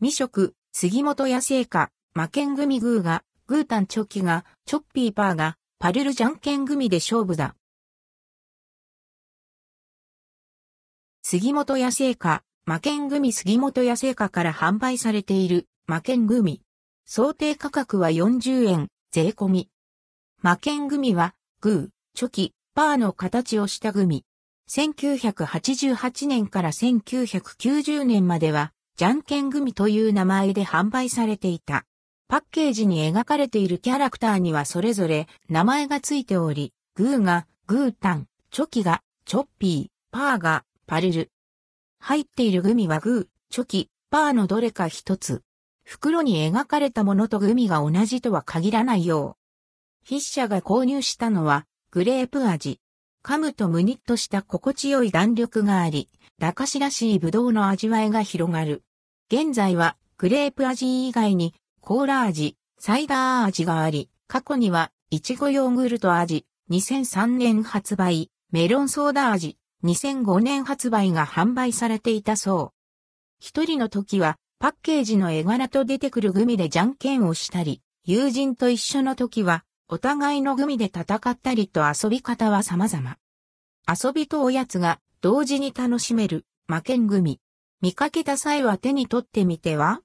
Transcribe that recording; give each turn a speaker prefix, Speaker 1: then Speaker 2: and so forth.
Speaker 1: 未食、杉本屋製菓、魔剣組グーが、グータンチョキが、チョッピーパーが、パルルじゃんけん組で勝負だ。杉本屋製菓、魔剣組杉本屋製菓から販売されている魔剣組。想定価格は40円、税込み。魔剣組は、グー、チョキ、パーの形をした組。1988年から1990年までは、じゃんけん組という名前で販売されていた。パッケージに描かれているキャラクターにはそれぞれ名前がついており、グーがグータン、チョキがチョッピー、パーがパルル。入っているグミはグー、チョキ、パーのどれか一つ。袋に描かれたものとグミが同じとは限らないよう。筆者が購入したのはグレープ味。噛むとムニッとした心地よい弾力があり、駄菓子らしいブドウの味わいが広がる。現在はグレープ味以外にコーラ味、サイダー味があり、過去にはイチゴヨーグルト味、2003年発売、メロンソーダ味、2005年発売が販売されていたそう。一人の時はパッケージの絵柄と出てくるグミでじゃんけんをしたり、友人と一緒の時はお互いのグミで戦ったりと遊び方は様々。遊びとおやつが同時に楽しめる魔剣グミ。見かけた際は手に取ってみては？